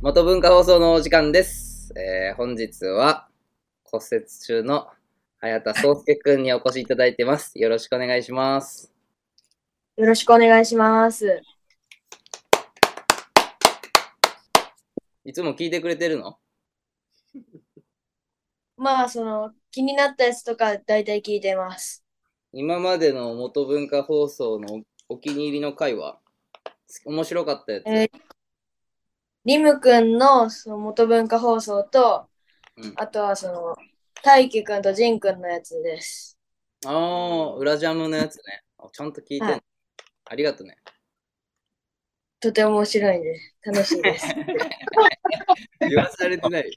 元文化放送のお時間です。えー本日は骨折中の早田壮介くんにお越しいただいてます。よろしくお願いします。よろしくお願いします。いつも聞いてくれてるの？まあ、その、気になったやつとか大体聞いてます。今までの元文化放送のおお気に入りの回は？面白かったやつ？えーリムくんのその元文化放送と、うんあとはその、大輝くんとジンくんのやつです。ああ、裏ジャムのやつね。あちゃんと聞いてんの、はいありがとね。とても面白いんで、楽しいです。言わされてない。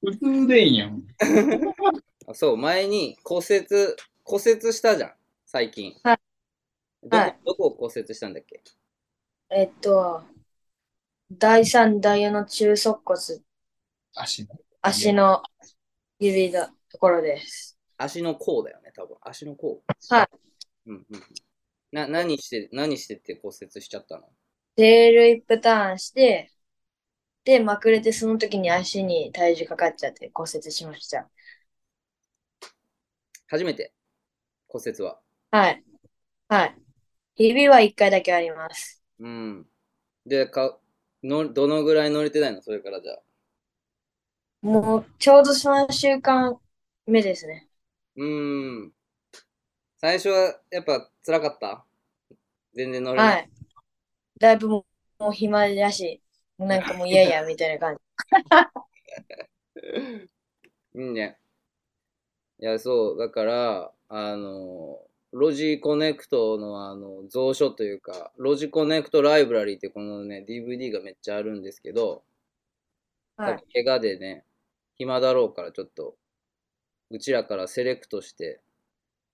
普通でいいんやん。あそう、前に骨折、骨折したじゃん、最近。はいどこはいどこを骨折したんだっけ？えっと、第3、第4の中足骨、足の？足の指のところです。足の甲だよね、多分。足の甲。はい。うんうんうん。な、何して、何してって骨折しちゃったの？テールイップターンして、で、まくれてその時に足に体重かかっちゃって骨折しました。初めて？骨折は？はい。はい。ひびは1回だけあります。うん。で、か、の、どのぐらい乗れてないの？それからじゃあ。もう、ちょうど3週間目ですね。うーん。最初はやっぱ辛かった？全然乗れない。はい。だいぶもう、もう暇だし、なんかもう嫌や、みたいな感じ。いいね。いや、そう、だから、あの、ロジコネクトのあの、蔵書というか、ロジコネクトライブラリーってこのね、DVD がめっちゃあるんですけど、はい。怪我でね、暇だろうからちょっと、うちらからセレクトして、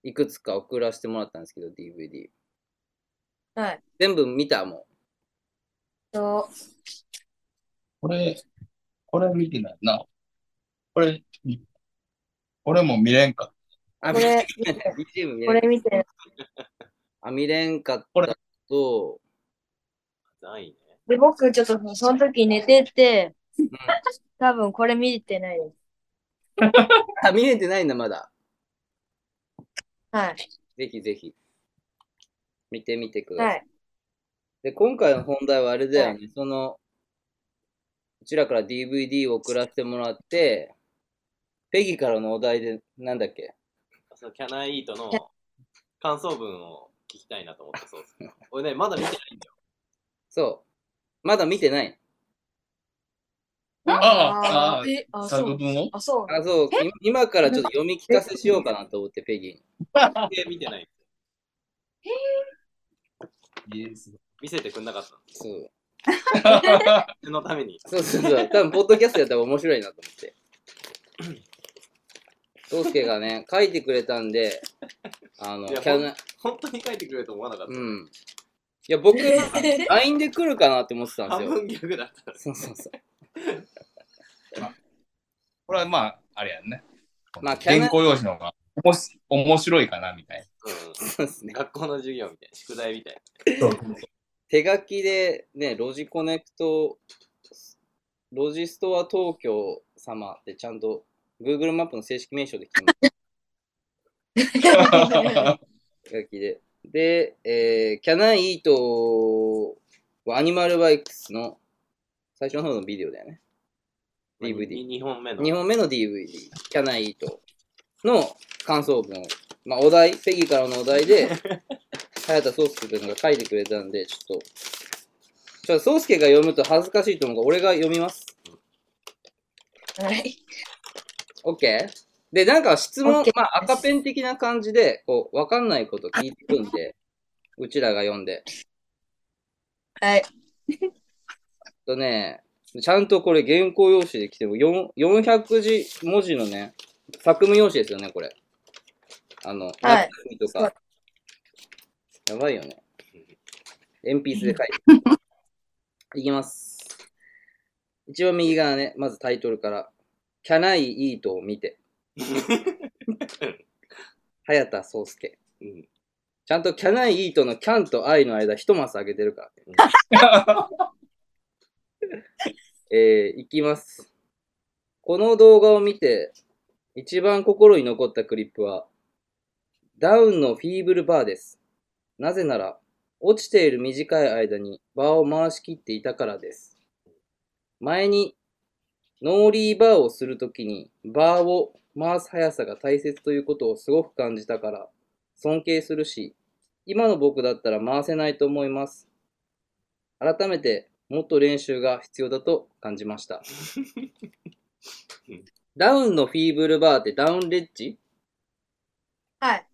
いくつか送らせてもらったんですけど、DVD。はい。全部見たもと、これ、これ見てないな。これ、これも見れんか。ん。あ、これ見てない BGM 見これ見て、あ、見れんかっこれたと、ないね。で、僕ちょっとその時寝てて、多分これ見てないです。あ、見れてないんだ、まだ。はい。ぜひぜひ、見てみてください。はい。で、今回の本題はあれだよね、その、うちらから DVD を送らせてもらって、ペギからのお題で、なんだっけ？そのキャナイートの感想文を聞きたいなと思ってそうです。俺ね、まだ見てないんだよ。そう。まだ見てない。ああ、あえ、あ。作文を？あ、そう。あ、そう。い今からちょっと読み聞かせしようかなと思って、ペギに。で見てない。イエス。見せてくんなかったの？そう。そのために。そうそうそう。多分、ポッドキャストやったら面白いなと思って。トウスケがね、書いてくれたんで、あの、いやキャナ、本当に書いてくれると思わなかった。うん。いや、僕、LINE で来るかなって思ってたんですよ。半分ギャグだった。そうそうそう。これはまあ、あれやんね。まあキャナ原稿用紙の方がおもし面白いかなみたいそうですね。学校の授業みたいな、宿題みたいな。手書きでね、ロジコネクト、ロジストア東京様ってちゃんと Google マップの正式名称で来ます。手書きで。で、えー、キャナイートはアニマルバイクスの最初の方のビデオだよね。な。DVD。2本目の。2本目の DVD、キャナイートの感想文を、まあ、お題、ペギからのお題で、早田壮介君が書いてくれたんで、ちょっと、ちょっと壮介が読むと恥ずかしいと思うから、俺が読みます。はい。OK? で、なんか質問まあ、赤ペン的な感じで、こう、わかんないこと聞いてくんで、うちらが読んで。はい。とね、ちゃんとこれ原稿用紙で来ても、4 400字文字のね、作務用紙ですよね、これ。あの、はいとか。やばいよね。鉛筆で書いて。いきます。一番右側ね、まずタイトルから。Can I Eat を見て。早田宗介。うん。ちゃんと Can I Eat の Can と I の間一マス上げてるから。えー、いきます。この動画を見て、一番心に残ったクリップは、ダウンのフィーブルバーです。なぜなら、落ちている短い間にバーを回し切っていたからです。前に、ノーリーバーをするときに、バーを回す速さが大切ということをすごく感じたから、尊敬するし、今の僕だったら回せないと思います。改めて、もっと練習が必要だと感じました。ダウンのフィーブルバーってダウンレッジ？はい。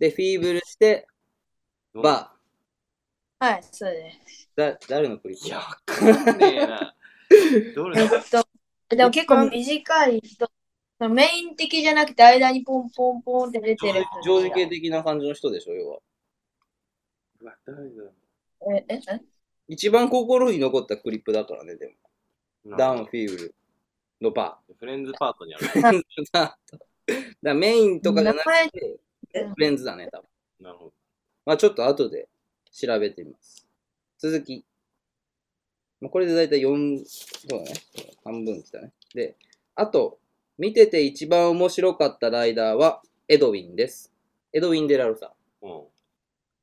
で、フィーブルして、バはい、そうです。ー。だ、誰のクリップいや、わかんねえな。どれ？えっと、でも結構短い人、メイン的じゃなくて間にポンポンポンって出てる人常時系的な感じの人でしょ、要は。うわ誰だえ、え、え？一番心に残ったクリップだからね、でも。ダウン、フィーブルのバフレンズパートにある。ー。だからメインとかじゃなくて、フレンズだね、多分。なるほど。まあちょっと後で調べてみます。続き。まあこれでだいたい4、そうだね。半分きたね。で、あと、見てて一番面白かったライダーはエドウィンです。エドウィン・デラロサ。うん。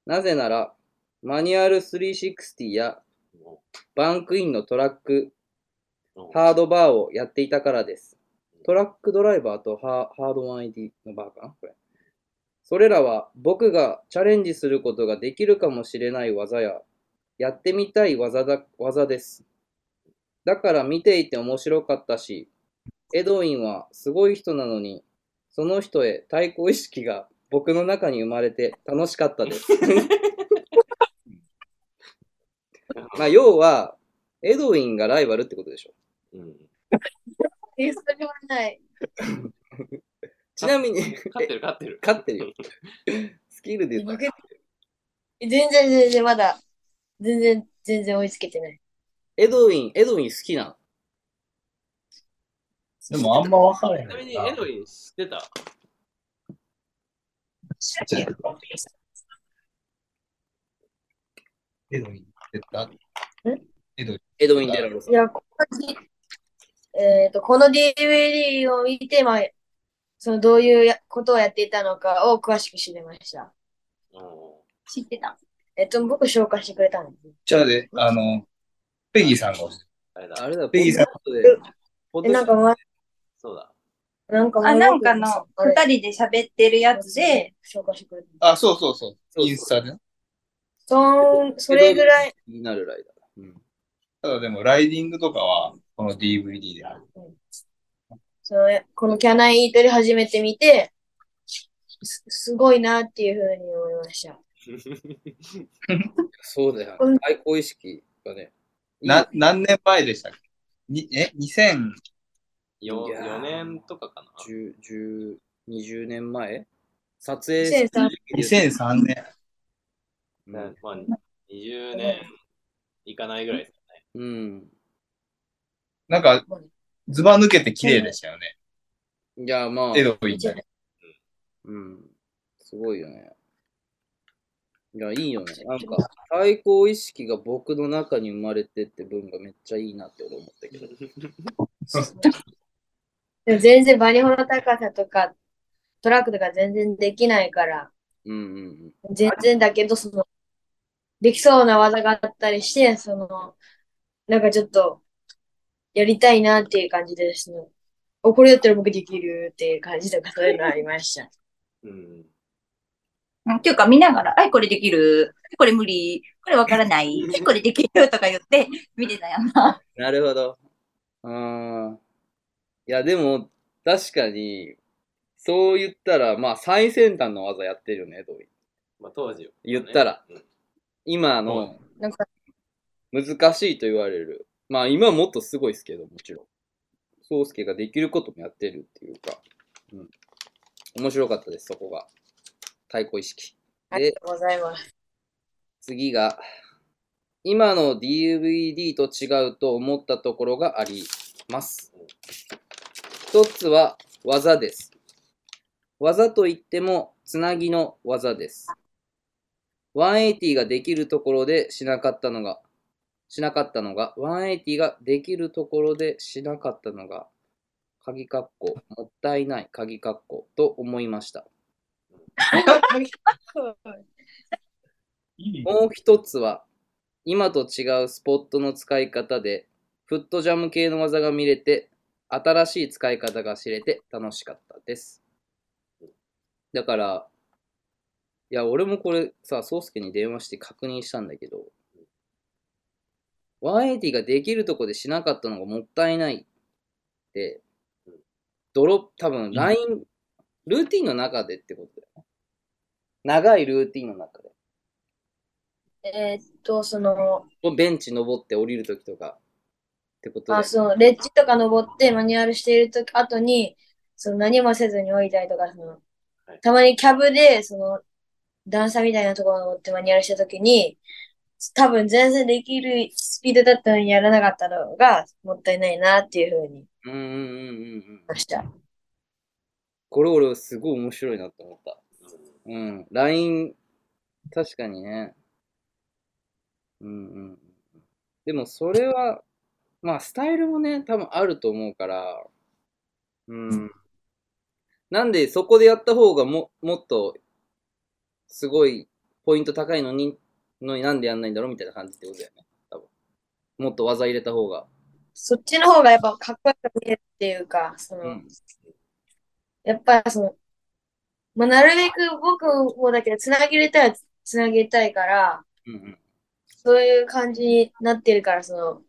なぜなら、マニュアル360やバンクインのトラック、うんハードバーをやっていたからです。トラックドライバーとハハード 1ID のバーかな？これ。それらは僕がチャレンジすることができるかもしれない技や、やってみたい技だ、技です。だから見ていて面白かったし、エドウィンはすごい人なのに、その人へ対抗意識が僕の中に生まれて楽しかったです。まあ、要は、エドウィンがライバルってことでしょ。うん。え、それはない。ちなみに、勝ってる勝ってる。勝ってるよ。スキルで言うと僕全然全然まだ、全然全然追いつけてない。エドウィン、エドウィン好きなのでもあんま分からへんちなみになエドウィン知ってたエドウィン出たエドウィン。エドウィン・デラロサい。や、このえっと、この DVD を見て、まあ、そのどういうやことをやっていたのかを詳しく知りました。うん。知ってたえっと、僕紹介してくれたんです。じゃあで、あの、ペギーさんがあれだ。あれだ、ペギーさんえ、なんか前、そうだ。なんかあ、前なんかの、二人で喋ってるやつで、紹介してくれた。あ、そうそうそう。インスタでね。そん、それぐらい、気になるライダー。うん。ただでも、ライディングとかは、この DVD である。その、このキャナイイートで初めて見て、すすごいなっていうふうに思いました。そうだようん。対抗意識がね。な、何年前でしたっけ？にえ ?2000、よいやー4年とかかな。10、10、20年前？撮影して2003る時期で2003年。うまあ、20年いかないぐらいですかね。うん。なんか、ズバ抜けて綺麗でしたよね。いや、まあ、エドウィンだね。うん。すごいよね。いや、いいよね。なんか、対抗意識が僕の中に生まれてって文がめっちゃいいなって俺思ったけど。でも全然バニホの高さとか、トラックとか全然できないから、うんうん全然だけど、その、できそうな技があったりして、その、なんかちょっと、やりたいなっていう感じですね。お、これやったら僕できるっていう感じとか、そういうのありました。うん。うんっていうか見ながら、はい、これできる？これ無理？これわからない？これできる？とか言って見てたよな。なるほど。あーいや、でも、確かに、そう言ったら、まあ、最先端の技やってるよね、どういまあ当時よ。言ったらうん。今のなんか、難しいと言われる。まあ、今はもっとすごいですけど、もちろん。宗介ができることもやってるっていうか、うん。面白かったです、そこが。対抗意識。ありがとうございます。次が、今の DVD と違うと思ったところがあります。一つは技です。技といってもつなぎの技です。180ができるところでしなかったのが、しなかったのが、180ができるところでしなかったのが、鍵括弧、もったいない鍵括弧と思いました。もう一つは、今と違うスポットの使い方で、フットジャム系の技が見れて、新しい使い方が知れて楽しかったです。だから、いや、俺もこれさ、宗介に電話して確認したんだけど、180ができるとこでしなかったのがもったいないって、ドロップ、多分、ライン、ルーティンの中でってことだよね。長いルーティンの中で。えーっと、その、ベンチ登って降りるときとかってことであ、。その、レッジとか登ってマニュアルしているとき、後に、その何もせずに降りたりとか、そのはい、たまにキャブで、その、段差みたいなところ登ってマニュアルしたときに、多分全然できるスピードだったのにやらなかったのがもったいないなっていうふうにうんうんうんうんうん。ました。これ俺すごい面白いなと思った。うん。LINE、確かにね。うんうんうん。でもそれは、まあスタイルもね、多分あると思うから、うん。なんでそこでやった方がももっと、すごいポイント高いのに、のになんでやんないんだろうみたいな感じってことだよね。多分。もっと技入れた方が。そっちの方がやっぱかっこよく見えるっていうか、その、うん。やっぱその、まあ、なるべく僕もだけど、つなげれたらつなげたいから、うんうん。そういう感じになってるから、その、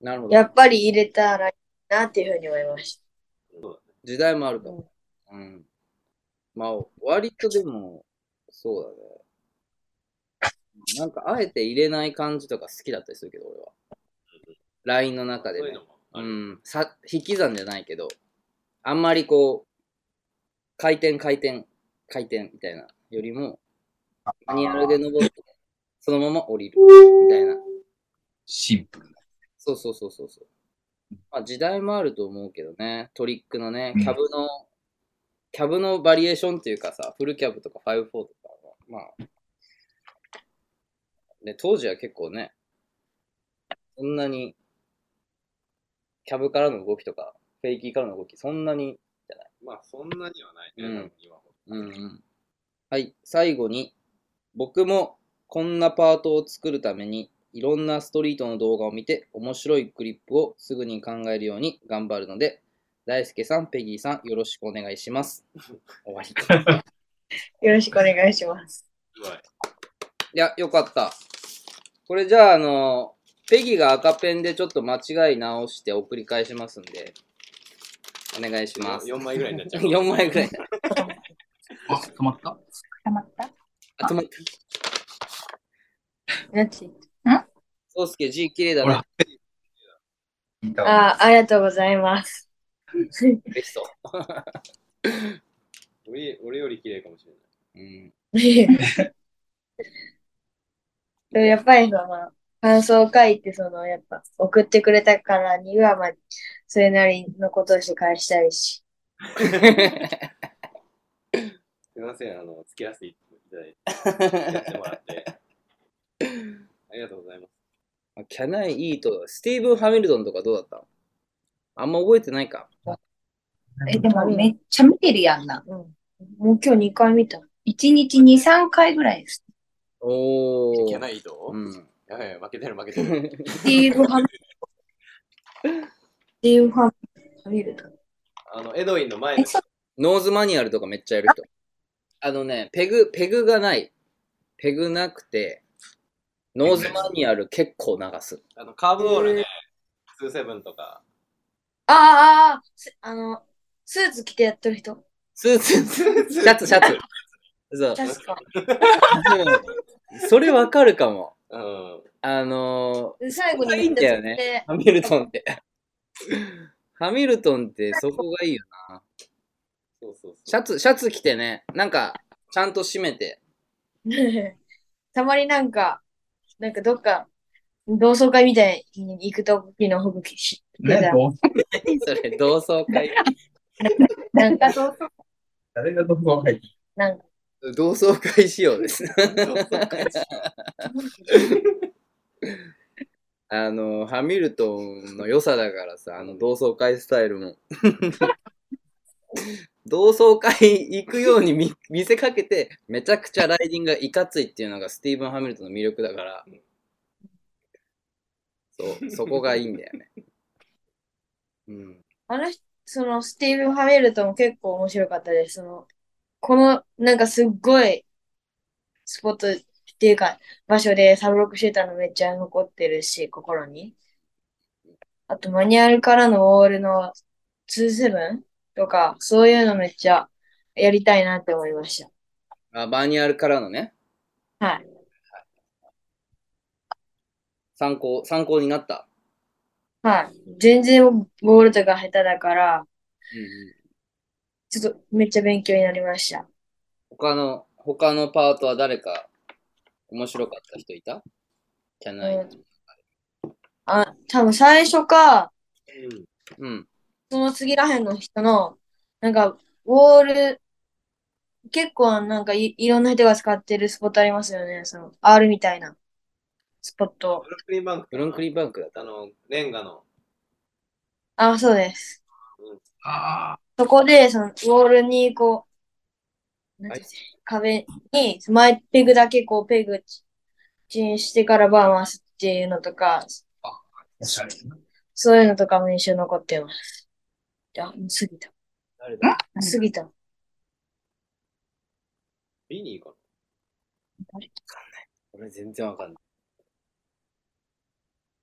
なるほど。やっぱり入れたらいいなっていうふうに思いまし時代もあるかた。も。うん。まあ、割とでも、そうだね。なんか、あえて入れない感じとか好きだったりするけど、俺は。LINE の中でねそう。ん。さ、引き算じゃないけど、あんまりこう、回転、回転、回転みたいなよりも、マニュアルで登って、そのまま降りる、みたいな。シンプルな。そうそうそうそうそう。まあ時代もあると思うけどね、トリックのねう、んキャブの、キャブのバリエーションっていうかさ、フルキャブとか5-4とかは、まあ、ね、当時は結構ね、そんなに、キャブからの動きとか、フェイキーからの動き、そんなに、まあ、そんなにはないね、うん今ほどうんうん。はい、最後に、僕もこんなパートを作るために、いろんなストリートの動画を見て、面白いクリップをすぐに考えるように頑張るので、大輔さん、ペギーさん、よろしくお願いします。終わり。いよろしくお願いします。い。や、よかった。これじゃあ、あの、ペギーが赤ペンでちょっと間違い直して送り返しますんで、お願いします。4枚ぐらいになっちゃう。4枚ぐらい。あ、止まった？溜まった？あとも、なちそうすけ字綺麗だほらね。聞いたわあ、ありがとうございます。嬉しそう。俺俺より綺麗かもしれない。うん。でもやっぱりその、感想を書いて、その、やっぱ、送ってくれたからには、まあ、それなりのことをして返したいし。すみません、あの、付き合わせていただいて、やってもらって。ありがとうございます。キャナイ・イート、スティーブン・ハミルトンとかどうだったの？あんま覚えてないか。え、でもめっちゃ見てるやんな。うん。もう今日2回見た。1日2、3回ぐらいです。おー。いけないと、うん。やばいやばい負けてる負けてる。スティーブ・ハミルトン。スティーブ・ハミルトン。あの、エドウィンの前のノーズマニュアルとかめっちゃやる人。あのね、ペグ、ペグがない。ペグなくて、ノーズマニュアル結構流す。あのカーブボールね、27とか。ああ、ああ、すあの、スーツ着てやってる人。スーツ、シャツ、シャツ。そう。確か。うんそれわかるかも。うん。あので最後にいいんだよねハミルトンって。ハミルトンってそこがいいよな。そうそうそう。シャツ、シャツ着てね、なんか、ちゃんと締めて。たまになんか、なんかどっか同窓会みたいに行くときの服着しねそれ、同窓会。なんか、誰が同窓会？なんか、同窓会仕様です。あの、ハミルトンの良さだからさ、あの同窓会スタイルも。同窓会行くように見見せかけて、めちゃくちゃライディングがいかついっていうのがスティーブン・ハミルトンの魅力だから、そう、そこがいいんだよね。うん。あの人、そのスティーブン・ハミルトンも結構面白かったです。その、この、なんかすっごいスポットっていうか、場所でサブロックしてたのめっちゃ残ってるし、心に。あと、マニュアルからのウォールの27とか、そういうのめっちゃやりたいなって思いました。あ、バーニアルからのね、はい。参考、参考になった？はい。全然ゴールとか下手だから、うんうんちょっとめっちゃ勉強になりました。他の、他のパートは誰か面白かった人いた？じゃない。あ、多分最初か、うん。うん。その次らへんの人の、なんか、ウォール、結構なんかい、いろんな人が使ってるスポットありますよね。その、R みたいなスポットブ。ルンクリンバンク。ブルンクリンバンクだった。あの、レンガの。あ、そうです。あそこで、その、ウォールに、こう、なんていうんですか壁に、前ペグだけこう、ペグチンしてからバー回すっていうのとか、あ、おしゃれな。そういうのとかも印象に残ってます。あ、もう過ぎた。誰だ？過ぎた。ビニーか俺全然わかんない。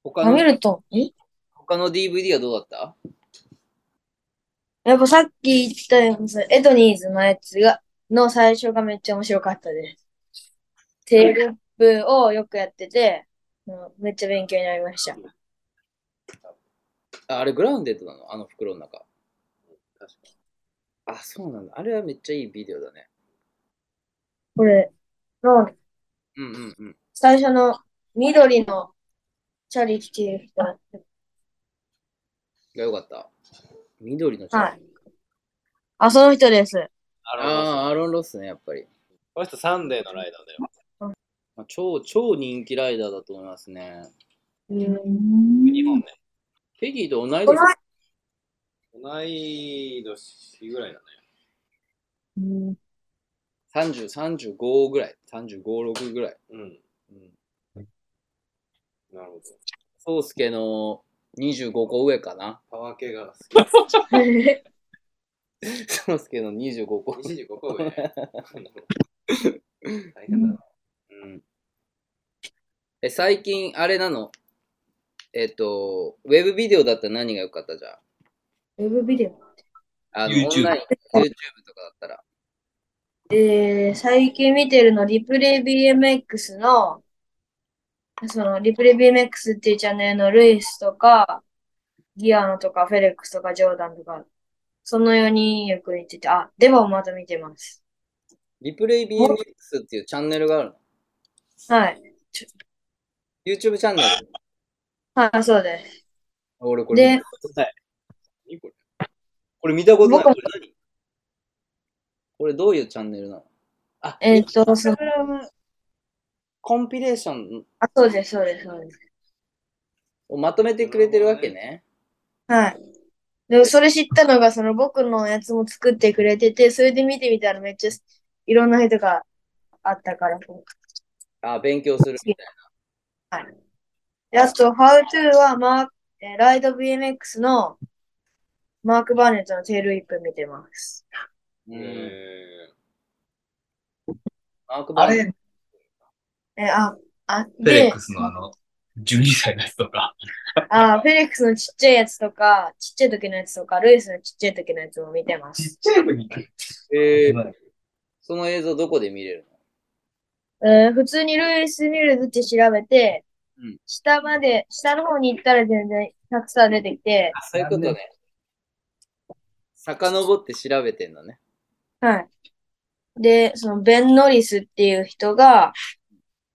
他の、ハミルトン、え？他の DVD はどうだった？やっぱさっき言ったように、エドニーズのやつが、の最初がめっちゃ面白かったです。テールップをよくやってて、うんめっちゃ勉強になりました。ああれグラウンデッドなの？あの袋の中。な確かあ、そうなんだ。あれはめっちゃいいビデオだね。これのうんうんうん。最初の緑のチャリ着てる人。がよかった。緑のチャはい。あ、その人です。アロンロスああ、アーロン・ロスね、やっぱり。この人サンデーのライダーだよ。まあ、超、超人気ライダーだと思いますね。うん。日本ね。ペギーと同い年。同い年ぐらいだね。うん30、35ぐらい。35、6ぐらい。うん。うん。なるほど。宗介の25個上かな。パワー系が好き。宗介の25個上。25個上ね。大変だな。うん。え、最近、あれなの？えっと、ウェブビデオだったら何が良かったじゃん。ウェブビデオ。あの、YouTube オンライン、YouTube とかだったら。えー、最近見てるの、リプレイ BMX の、その、リプレイ BMX っていうチャンネルのルイスとか、ギアノとか、フェレックスとか、ジョーダンとか、その4人よく見てて、あ、デバをまた見てます。リプレイ BMX っていうチャンネルがあるの？はい。YouTube チャンネル？はい、そうです。俺これで見たことない。何これ？これ見たことない。こ僕れ何？これどういうチャンネルなの？あ、えっと、インスタグラムコンピレーションあ、そうです、そうです、そうです。をまとめてくれてるわけね。はい。でも、それ知ったのが、その僕のやつも作ってくれてて、それで見てみたらめっちゃいろんな人があったから。あ、勉強するみたいで、あと、How to はマーク、えーライド BMX のマーク・バーネットのテールウィップ見てます。な。うん。えマークバーンあれ、えーあ、あ、でフェレック、スのあの、12歳のやつとか。あ、フェレックスのちっちゃいやつとか、ちっちゃい時のやつとか、ルイスのちっちゃい時のやつも見てまちっす。ちゃい時に。えー、その映像どこで見れるえー普通にルイスミルズって調べて、うん下まで、下の方に行ったら全然たくさん出てきて、のあ、そういうことね。遡って調べてんのね。はい。で、そのベン・ノリスっていう人が、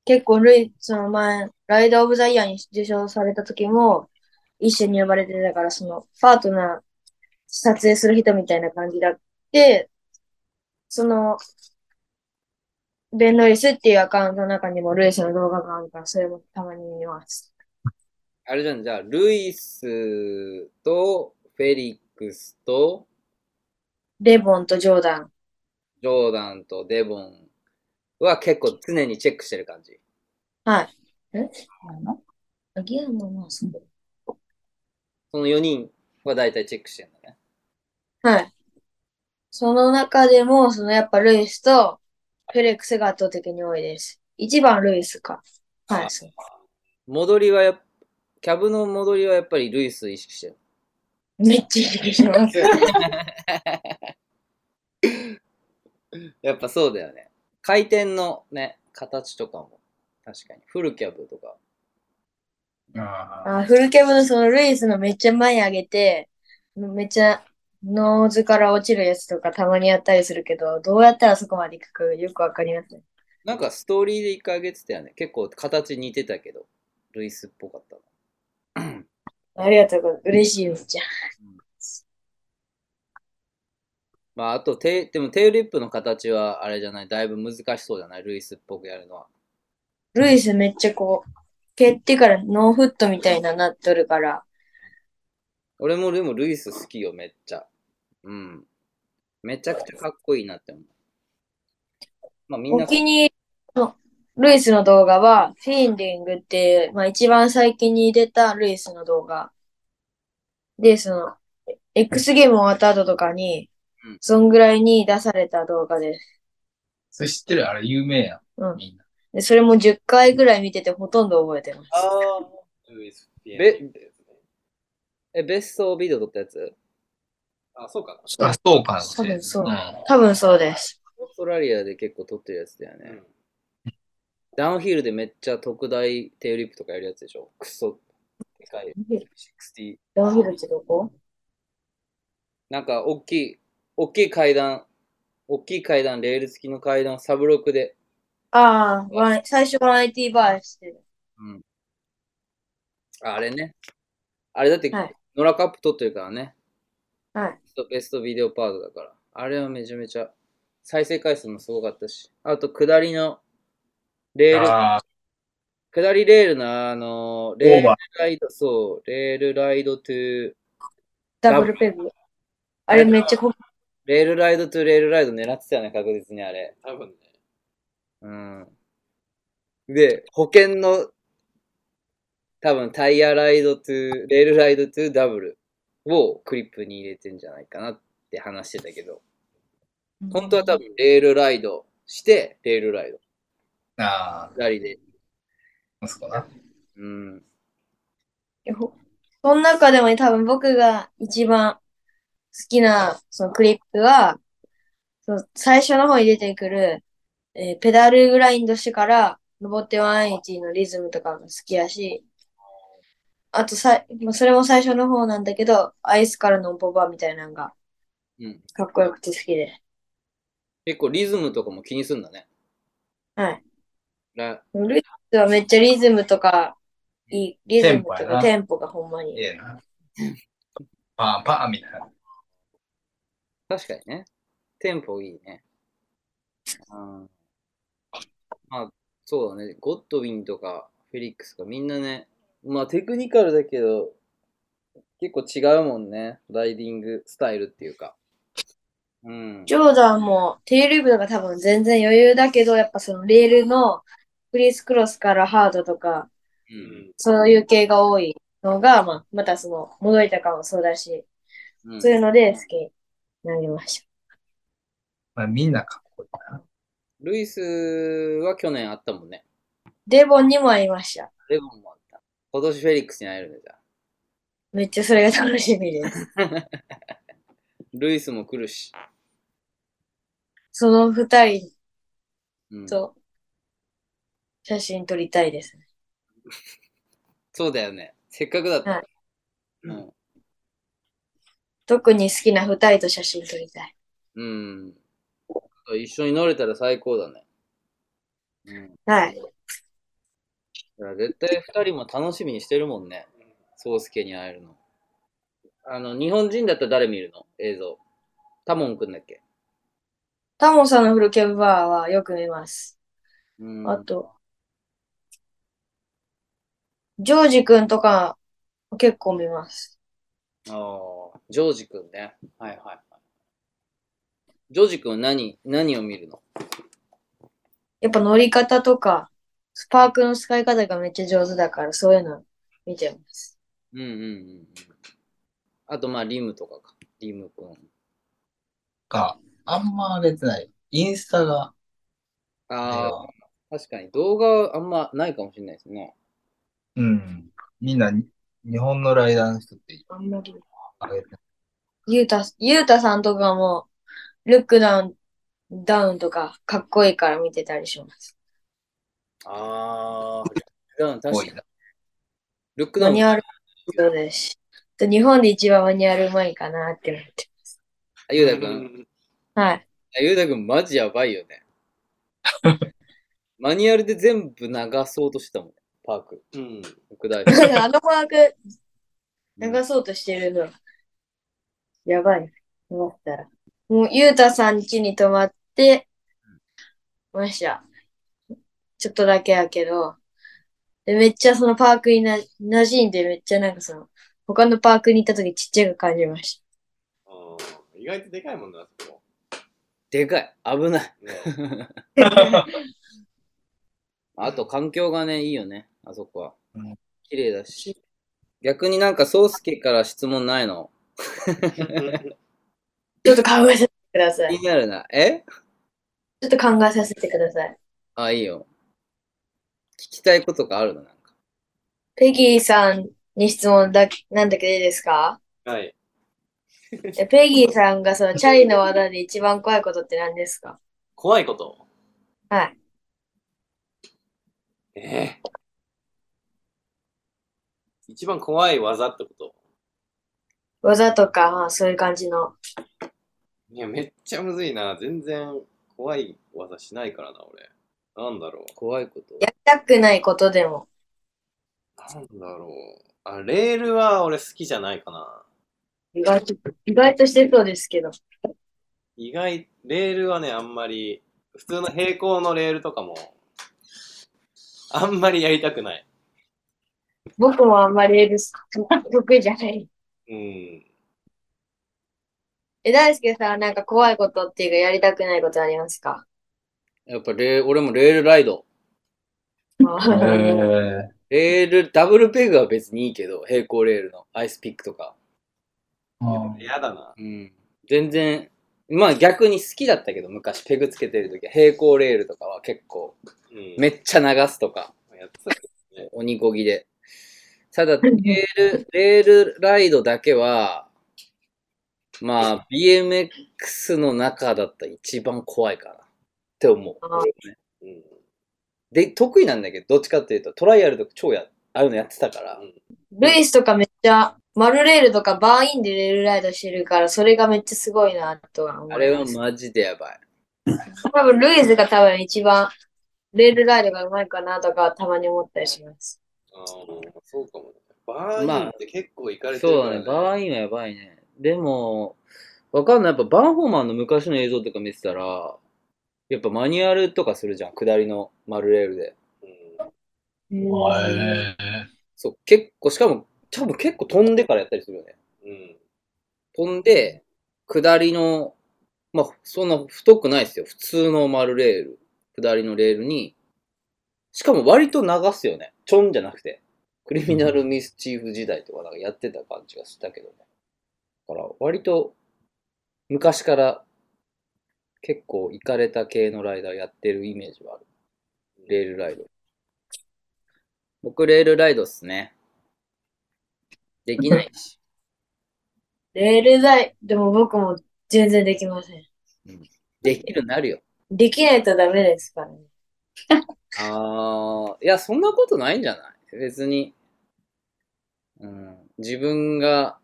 結構ルイ、その前、ライダーオブザイヤーに受賞された時も、一緒に呼ばれてたから、その、パートナー、撮影する人みたいな感じだって、その、ベン・ロイスっていうアカウントの中にもルイスの動画があるから、それもたまに見ます。あれじゃん、じゃあ、ルイスとフェリックスとレボンとジョーダン。ジョーダンとデボンは結構常にチェックしてる感じ。はい。え？あのアギアもまあそう。その4人は大体チェックしてるんだね。はい。その中でも、そのやっぱルイスとフェレックスが圧倒的に多いです。一番ルイスか。はい、そう。戻りはやっキャブの戻りはやっぱりルイス意識してる。めっちゃ意識します。やっぱそうだよね。回転のね、形とかも確かに。フルキャブとか。ああ、フルキャブのそのルイスのめっちゃ前上げて、めっちゃノーズから落ちるやつとかたまにやったりするけど、どうやったらそこまで行くかよくわかりません。なんかストーリーで一回上げてたよね。結構形似てたけど、ルイスっぽかったな。ありがとうございます。嬉しいです、じゃまあ、あとテー、でもテールリップの形はあれじゃない、だいぶ難しそうじゃない、ルイスっぽくやるのは。ルイスめっちゃこう、蹴ってからノーフットみたいななっとるから、俺もでもルイス好きよ、めっちゃ。うん。めちゃくちゃかっこいいなって思う。まあみんなお、気に入りのルイスの動画は、フィーンディングって、まあ一番最近に出たルイスの動画。で、その、X ゲーム終わった後とかにうん、そんぐらいに出された動画です。それ知ってる？あれ有名やうんん。みんな。で、それも10回ぐらい見ててほとんど覚えてます。あルイス・フィエべ。え、ベストビデオ撮ったやつ？あ、そうかな。あ、そうか多分そううん。多分そうです。オーストラリアで結構撮ってるやつだよね。うんダウンヒルでめっちゃ特大テールリップとかやるやつでしょ？クソ。でかい。60。ダウンヒルってどこ？なんか、大きい、大きい階段、大きい階段、レール付きの階段をサブロックで、ああ、最初180バーしてる。うん。ああれね。あれだって、はい NORA Cup 獲ってるからね。はい。ベストビデオパートだから。あれはめちゃめちゃ、再生回数もすごかったし。あと、下りの、レール、あ下りレールの、あの、レールライド、そう、 rail ride to、ダブルペグ。あれめっちゃこ rail ride to rail ride 狙ってたよね、確実にあれ。多分ね。うん。で、保険の、多分タイヤライドトゥ、レールライドトゥダブルをクリップに入れてんじゃないかなって話してたけど、本当は多分レールライドして、レールライド。あ、あ左で。あ、そうかな。うん。ほその中でも多分僕が一番好きなそのクリップは、その最初の方に出てくる、えーペダルグラインドしてから登って180のリズムとかが好きやし、あとさい、まあそれも最初の方なんだけど、アイスからのボバみたいなのがうん。かっこよくて好きで。結構リズムとかも気にすんだね。はい。ラルイスはめっちゃリズムとか、いい、リズムとかテンポがほんまに。ええな。パンパンみたいな。確かにね。テンポいいね。うん。まあ、そうだね。ゴッドウィンとかフェリックスかみんなね、まあテクニカルだけど、結構違うもんね。ライディングスタイルっていうか。うん。ジョーダンもテールリープとか多分全然余裕だけど、やっぱそのレールのクリスクロスからハードとか、う。うんん。そういう系が多いのが、まあ、またその、戻りとかもそうだし、うんそういうので好きになりました。まあ、みんなかっこいいな。ルイスは去年あったもんね。デボンにも会いました。レボンもあった。今年フェリックスに会えるね、じゃあ。めっちゃそれが楽しみです。ルイスも来るし。その二人うん、と写真撮りたいですね。そうだよね。せっかくだったら。はいうん。特に好きな二人と写真撮りたい。うん。一緒に乗れたら最高だね。うん。はい。だから絶対二人も楽しみにしてるもんね。宗介に会えるの。あの、日本人だったら誰見るの？映像。タモンくんだっけ？タモさんのフルキャブバーはよく見ます。うん。あと、ジョージくんとか結構見ます。ああ、ジョージくんね。はいはいはい。ジョージくんは何、何を見るの？やっぱ乗り方とか、スパークの使い方がめっちゃ上手だから、そういうの見てます。うんうんうんうん。あと、まあ、リムとかか。リムくん。か、あんま出てない。インスタが、ああ、確かに動画あんまないかもしれないですね。うん。みんなに日本のライダーの人ってあんまり。ゆうた、ゆうたさんとかも、ルックダウン、ダウンとかかっこいいから見てたりします。ああ、確かに。多いな。ルックダウンマニ。ュアルそうです日本で一番マニュアルうまいかなって思って。あゆうたくん。はい。あゆうたくんマジやばいよね。マニュアルで全部流そうとしてたもん。パーク。うん。北大 あのパーク流そうとしてるの。やばい。思ったら。もう、ゆうたさん家に泊まって、ました。ちょっとだけやけど、で、めっちゃそのパークにな、馴染んでめっちゃなんかその、他のパークに行った時ちっちゃく感じましあー意外とでかいもんな、そこ。でかい。危ない。ね、た。あと環境がね、いいよね。あそこはうん。綺麗だし。逆になんか、宗介から質問ないの？ちょっと考えさせてください。気になるな。え？ちょっと考えさせてください。あ、いいよ。聞きたいことがあるの？なんか。ペギーさんに質問だ、なんだけどいいですか？はい。えペギーさんがそのチャリの技で一番怖いことって何ですか？怖いこと？はい。えー一番怖い技ってこと？技とか、まあそういう感じの。いや、めっちゃむずいな。全然怖い技しないからな、俺。なんだろ怖いこと？やりたくないことでも。う。なんだろう。あ、レールは俺好きじゃないかな。意外と、意外としてそうですけど。意外、レールはね、あんまり、普通の平行のレールとかも、あんまりやりたくない。僕もあんまりレール得意じゃない。うん。え、大輔さん、なんか怖いことっていうかやりたくないことありますか？やっぱレー俺もレールライド。へレール、ダブルペグは別にいいけど、平行レールのアイスピックとか。ーやだな。うん。全然、まあ逆に好きだったけど、昔ペグつけてる時は平行レールとかは結構、うん。めっちゃ流すとか、やってたけどね。鬼こぎで。ただ、レール、レールライドだけは、まあ、BMX の中だったら一番怖いかなって思う。あうん。で、得意なんだけど、どっちかっていうと、トライアルとか超や、ああいうのやってたから、ルイスとかめっちゃ、マルレールとかバーインでレールライドしてるから、それがめっちゃすごいなとは思あれいます。はマジでやばい。多分ルイスが多分一番レールライドがうまいかなとかたまに思ったりします。ああ、そうかもね。バーインって結構行かれてるそうだね、からね。バーインはやばいね。でも、わかんない。やっぱバンホーマンの昔の映像とか見てたら、やっぱマニュアルとかするじゃん、下りの丸レールで。うん。へそう、結構、しかも、多分結構飛んでからやったりするよね。うん。飛んで、下りの、まあ、そんな太くないですよ。普通の丸レール、下りのレールに、しかも割と流すよね。ちょんじゃなくて。クリミナルミスチーフ時代とかなんかやってた感じがしたけどね。だから割と昔から結構行かれた系のライダーやってるイメージはある。レールライド。僕レールライドっすね。できないし。レールライド、でも僕も全然できません。できるようになるよ。できないとダメですからね。ああ、いや、そんなことないんじゃない？別に。うん、自分が、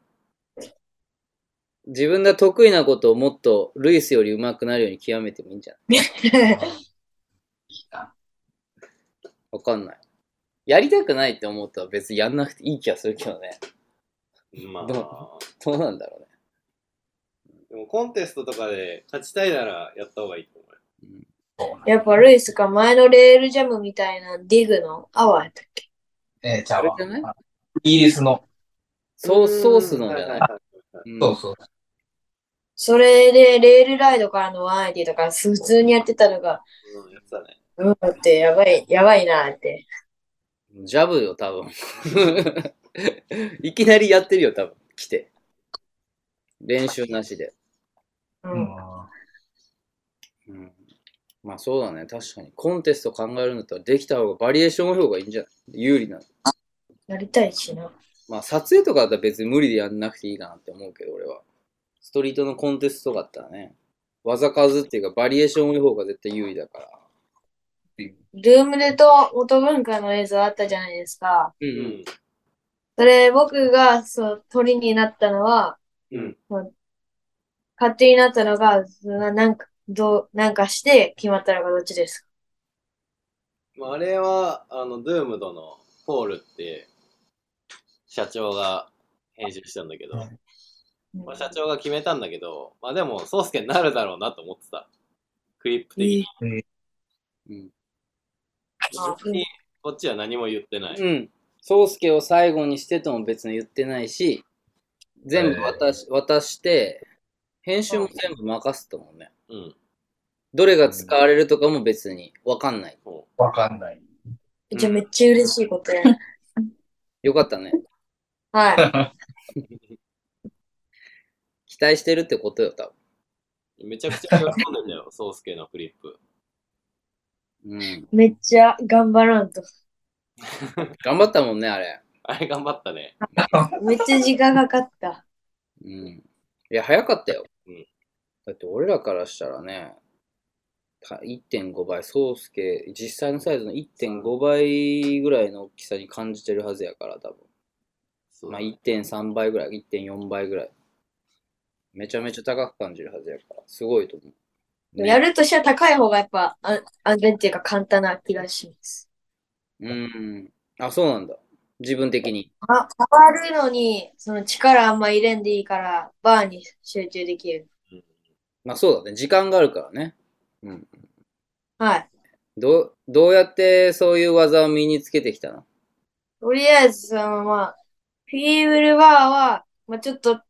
自分が得意なことをもっとルイスより上手くなるように極めてもいいんじゃない？わかんない。やりたくないって思ったら別にやんなくていい気がするけどね。まあ、どどうなんだろうね。でもコンテストとかで勝ちたいならやった方がいいと思ううやっぱルイスか前のレールジャムみたいなディグのアワーやったっけ？えー、ちゃうわあれじゃない？イギリスの。ソーソースのじゃないそうそう。それでレールライドからのワンアイティとか普通にやってたのが、うん、やってたね。うんってやばい、やばいなって。ジャブよ、多分。いきなりやってるよ、多分。来て。練習なしで。う。うんん。うん。まあそうだね、確かに。コンテスト考えるんだったらできた方がバリエーションの方がいいんじゃない？有利なの。やりたいしな。まあ撮影とかだったら別に無理でやんなくていいかなって思うけど、俺は。ストリートのコンテストとかだったらね、技数っていうかバリエーションの方が絶対有利だから。ルームでと元文化の映像あったじゃないですか。うんううん。ん。それ僕がそう鳥になったのは、うん。勝手になったのが、なんか、どう、なんかして決まったのがどっちですか？まあ、あれは、あの、ドゥームドのポールって、社長が編集したんだけど、まあ、社長が決めたんだけど、まあでも、ソースケになるだろうなと思ってた。クリップ的に。うん。あ別にこっちは何も言ってない。うん。宗介を最後にしてとも別に言ってないし、全部渡し,、渡して、編集も全部任せたもんね。うん。どれが使われるとかも別にわかんない。そわかんない。じゃあめっちゃ嬉しいことや。よかったね。はい。期待してるってことよ、多う。めちゃくちゃ喜んでんだよ、ソースケのフリップ。分。うん。めっちゃ頑張らんと。頑張ったもんね、あれ。あれ頑張ったね。めっちゃ時間かかった。うん。いや、早かったよ。うんだって俺らからしたらね、た1.5倍、宗介、実際のサイズの1.5倍ぐらいの大きさに感じてるはずやから、多分。そうまあ1.3倍ぐらい、1.4倍ぐらい。めちゃめちゃ高く感じるはずやから、すごいと思う。ねやるとしたら高い方がやっぱあ安全っていうか簡単な気がします。うん。あ、そうなんだ。自分的に。あ、変わるのに、その力あんま入れんでいいから、バーに集中できる。まあそうだね。時間があるからね。うん。はい。どう、どうやってそういう技を身につけてきたの？とりあえず、そのまあ、フィーブルバーは、まあちょっと、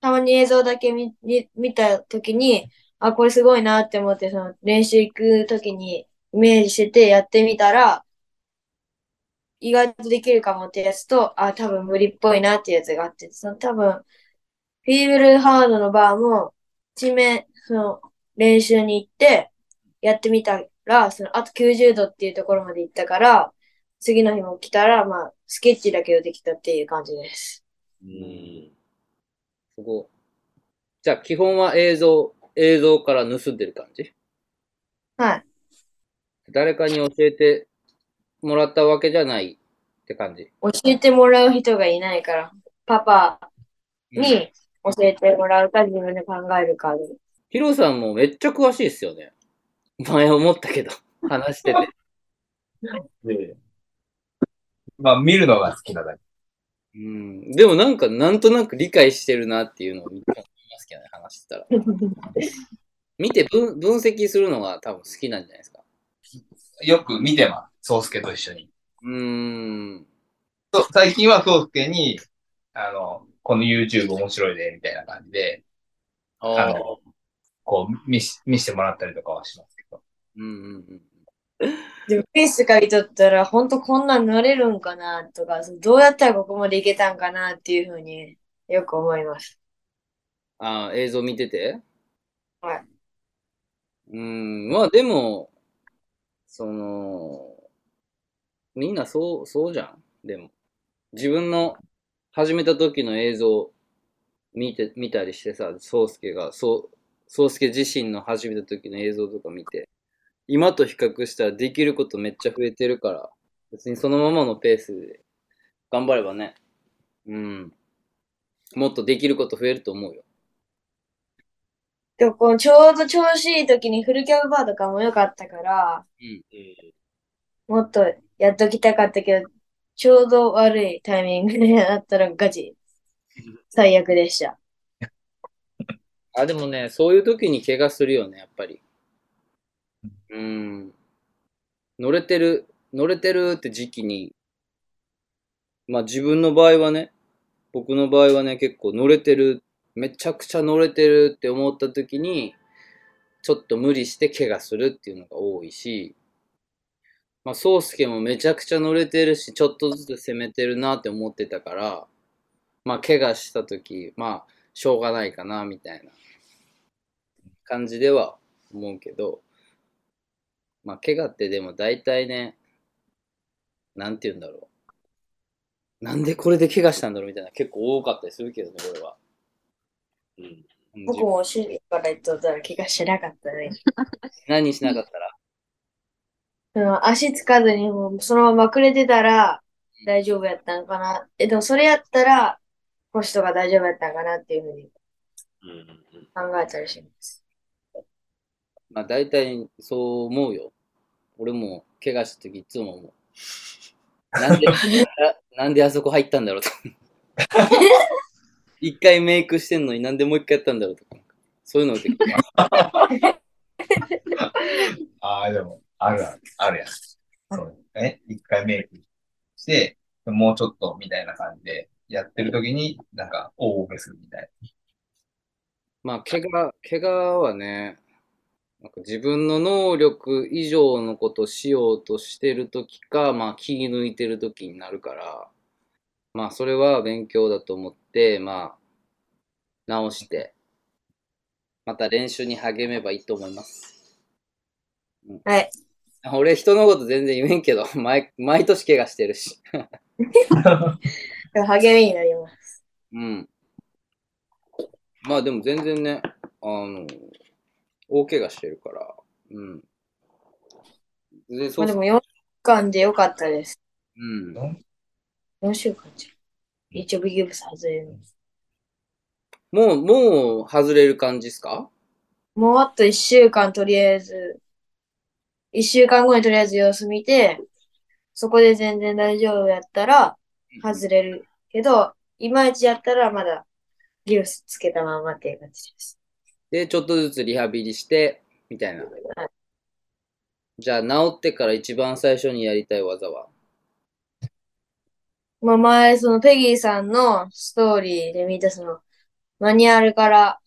たまに映像だけ見、見見たときに、あ、これすごいなって思って、その練習行くときにイメージしててやってみたら、意外とできるかもってやつと、あ、多分無理っぽいなってやつがあって、その多分、フィーブルハードのバーも、地面、その練習に行って、やってみたら、その、あと90度っていうところまで行ったから、次の日も来たら、まあ、スケッチだけどできたっていう感じです。うん。すごい。じゃあ基本は映像、映像から盗んでる感じ？はい。誰かに教えてもらったわけじゃないって感じ。教えてもらう人がいないから、パパに教えてもらうか自分で考えるかで。ヒロさんもめっちゃ詳しいっすよね。前思ったけど、話してて。で、まあ見るのが好きなだけ。うん。でもなんかなんとなく理解してるなっていうのを見てますけどね、話してたら。見て分分析するのが多分好きなんじゃないですか。よく見てます。ソースケと一緒に。うーん。そう最近はソースケに、あの、この YouTube 面白いで、みたいな感じで、あの、こう見し、見せてもらったりとかはしますけど。うんうんうん。でも、フェイス書いとったら、ほんとこんなんなれるんかなとか、どうやったらここまでいけたんかなっていうふうによく思います。ああ、映像見てて？はい。うーん、まあでも、その、みんなそう、そうじゃん。でも、自分の始めた時の映像見て、見たりしてさ、宗介が、そう、宗介自身の始めた時の映像とか見て、今と比較したらできることめっちゃ増えてるから、別にそのままのペースで頑張ればね、うん、もっとできること増えると思うよ。でも、このちょうど調子いい時にフルキャブバーとかも良かったから、うん。うんもっとやっときたかったけど、ちょうど悪いタイミングでなったらガチ。最悪でした。あ、でもね、そういう時に怪我するよね、やっぱり。うん。乗れてる、乗れてるって時期に、まあ自分の場合はね、僕の場合はね、結構乗れてる、めちゃくちゃ乗れてるって思った時に、ちょっと無理して怪我するっていうのが多いし、まあ、宗介もめちゃくちゃ乗れてるし、ちょっとずつ攻めてるなって思ってたから、まあ、怪我した時、まあ、しょうがないかな、みたいな感じでは思うけど、まあ、怪我ってでも大体ね、なんて言うんだろう。なんでこれで怪我したんだろうみたいな結構多かったりするけどね、俺は。うん。うん僕も主人から言っとったら怪我しなかったね。何しなかったら？その足つかずにもうそのままくれてたら大丈夫やったんかな。え、でもそれやったら腰とか大丈夫やったんかなっていうふうにうんうんうん。考えたりします。まあ、大体そう思うよ。俺も怪我した時いつも思う。なんで、ななんであそこ入ったんだろうと。一回メイクしてんのになんでもう一回やったんだろうとか。そういうのって結構ああ、でも、あるある、あるやん。そうね。一回メイクして、もうちょっとみたいな感じでやってる時に、なんか、大受けするみたいまあ、怪我、怪我はね、なんか自分の能力以上のことをしようとしてるときか、まあ気抜いてるときになるから、まあそれは勉強だと思って、まあ直して、また練習に励めばいいと思います。はい。俺人のこと全然言えんけど、毎、毎年怪我してるし。励みになります。うん。まあでも全然ね、あの、大怪我してるから、うん。全然そうまあでも4週間でよかったです。うん。4週間じゃ。一応ビギブス外れる。もう、もう外れる感じですか？もうあと1週間とりあえず、1週間後にとりあえず様子見て、そこで全然大丈夫やったら外れるけど、いまいちやったらまだギブスつけたままっていう感じです。で、ちょっとずつリハビリして、みたいな。じゃあ、治ってから一番最初にやりたい技は？まあ前、そのペギーさんのストーリーで見たそのマニュアルから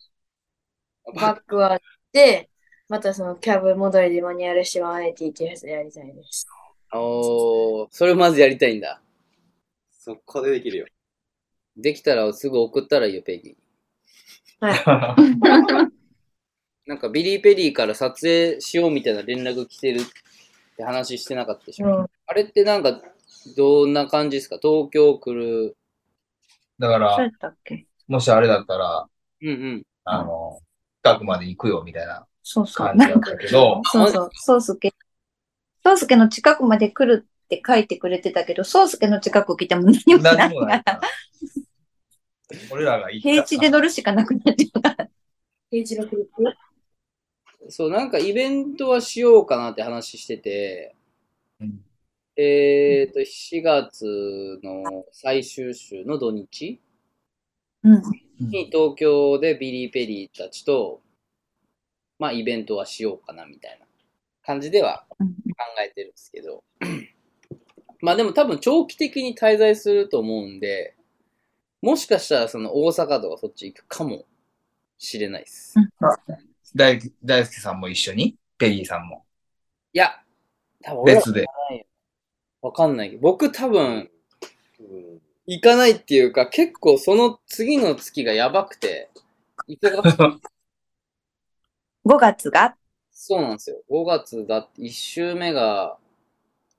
バックワードで、またそのキャブ戻りでマニュアルして180っていうやつやりたいです。おー、それまずやりたいんだ。速攻でできるよ。できたらすぐ送ったらいいよ、ペギー。はい。なんかビリー・ペリーから撮影しようみたいな連絡来てるって話してなかったでしょ？うんあれってなんか、どんな感じですか？東京来る。だから、もしあれだったら、うんうん。あの、近くまで行くよみたいなそうそう。感じだっなんか、たけど、そうそう。ソースケ。ソースケの近くまで来るって書いてくれてたけど、ソースケの近く来ても何もないから。俺らが平地で乗るしかなくなっちゃうから。平地のクリップ？そう、なんかイベントはしようかなって話してて、うんえーと、4月の最終週の土日うん。に東京でビリー・ペリーたちと、まあイベントはしようかなみたいな感じではうん考えてるんですけど、まあでも多分長期的に滞在すると思うんで、もしかしたらその大阪とかそっち行くかもしれないです。うん大大輔さんも一緒に？ペギーさんも。いや、多分別で。わかんないけど、僕多分うん。行かないっていうか、結構その次の月がやばくて、忙しい。5月が？そうなんですよ。5月だって1週目が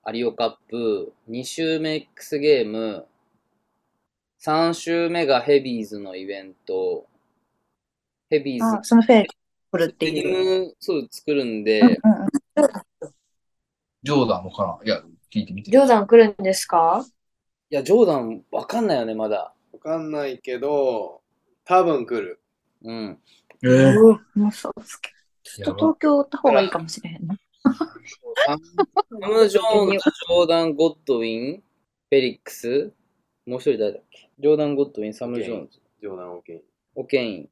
アリオカップ、2週目 X ゲーム、3週目がヘビーズのイベント、ヘビーズあ、そのフェイ来るってデニいう。ムそう作るんで、うんうんうんジョーダンもかな？いや、聞いてみて。ジョーダン来るんですか？いや、ジョーダンわかんないよね、まだ。わかんないけど、多分来る。うん。えーもうそうですけど。ちょっと東京おった方がいいかもしれへんな。サムサム・ジョーンズ、ジョーダン・ゴッドウィン、フェリックス、もう一人誰だっけ？ジョーダン・ゴッドウィン、サム・ジョーンズ、冗談 OK。オケイン。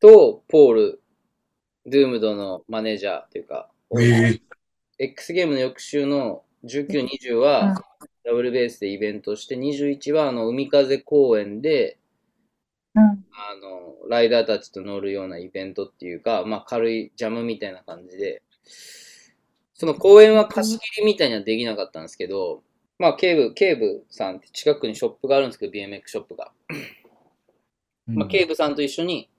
と、ポール、ドゥームドのマネージャーっていうか、え X ゲームの翌週の19、20はダブルベースでイベントして、21はあの海風公園で、うん。あの、ライダーたちと乗るようなイベントっていうか、まあ軽いジャムみたいな感じで、その公園は貸し切りみたいにはできなかったんですけど、まあケーブ、ケーブさんって近くにショップがあるんですけど、BMX ショップが。まあ、ケーブさんと一緒に、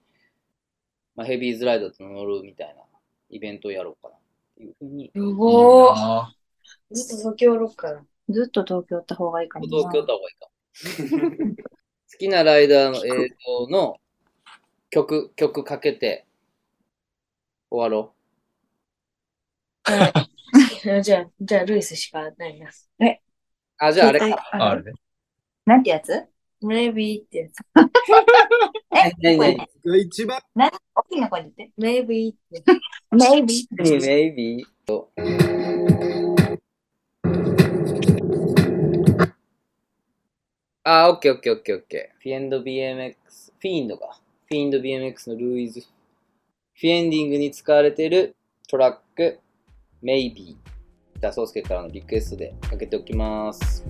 まあ、ヘビーズライダーと乗るみたいなイベントをやろうかなっていうふうに、すごー。あずっと東京ロッカーだ。ずっと東京行った方がいいかもな。東京行った方がいいかも。好きなライダーの映像の曲、曲かけて終わろ じゃあ、じゃあ、ルイスしかないな。う。あ、じゃああれ携か。帯あ、あれね。なんてやつ？Maybe ってやつ。え、何声何で一番な大きな声で言っ maybe って。て。Maybe. Maybe あ、オッケーオッケーオッケーオッケー。フィエンド BMX、フィーンドか。フィーンド BMX のルーイズ。フィエンディングに使われているトラック、Maybe。じゃあ、ソースケからのリクエストでかけておきます。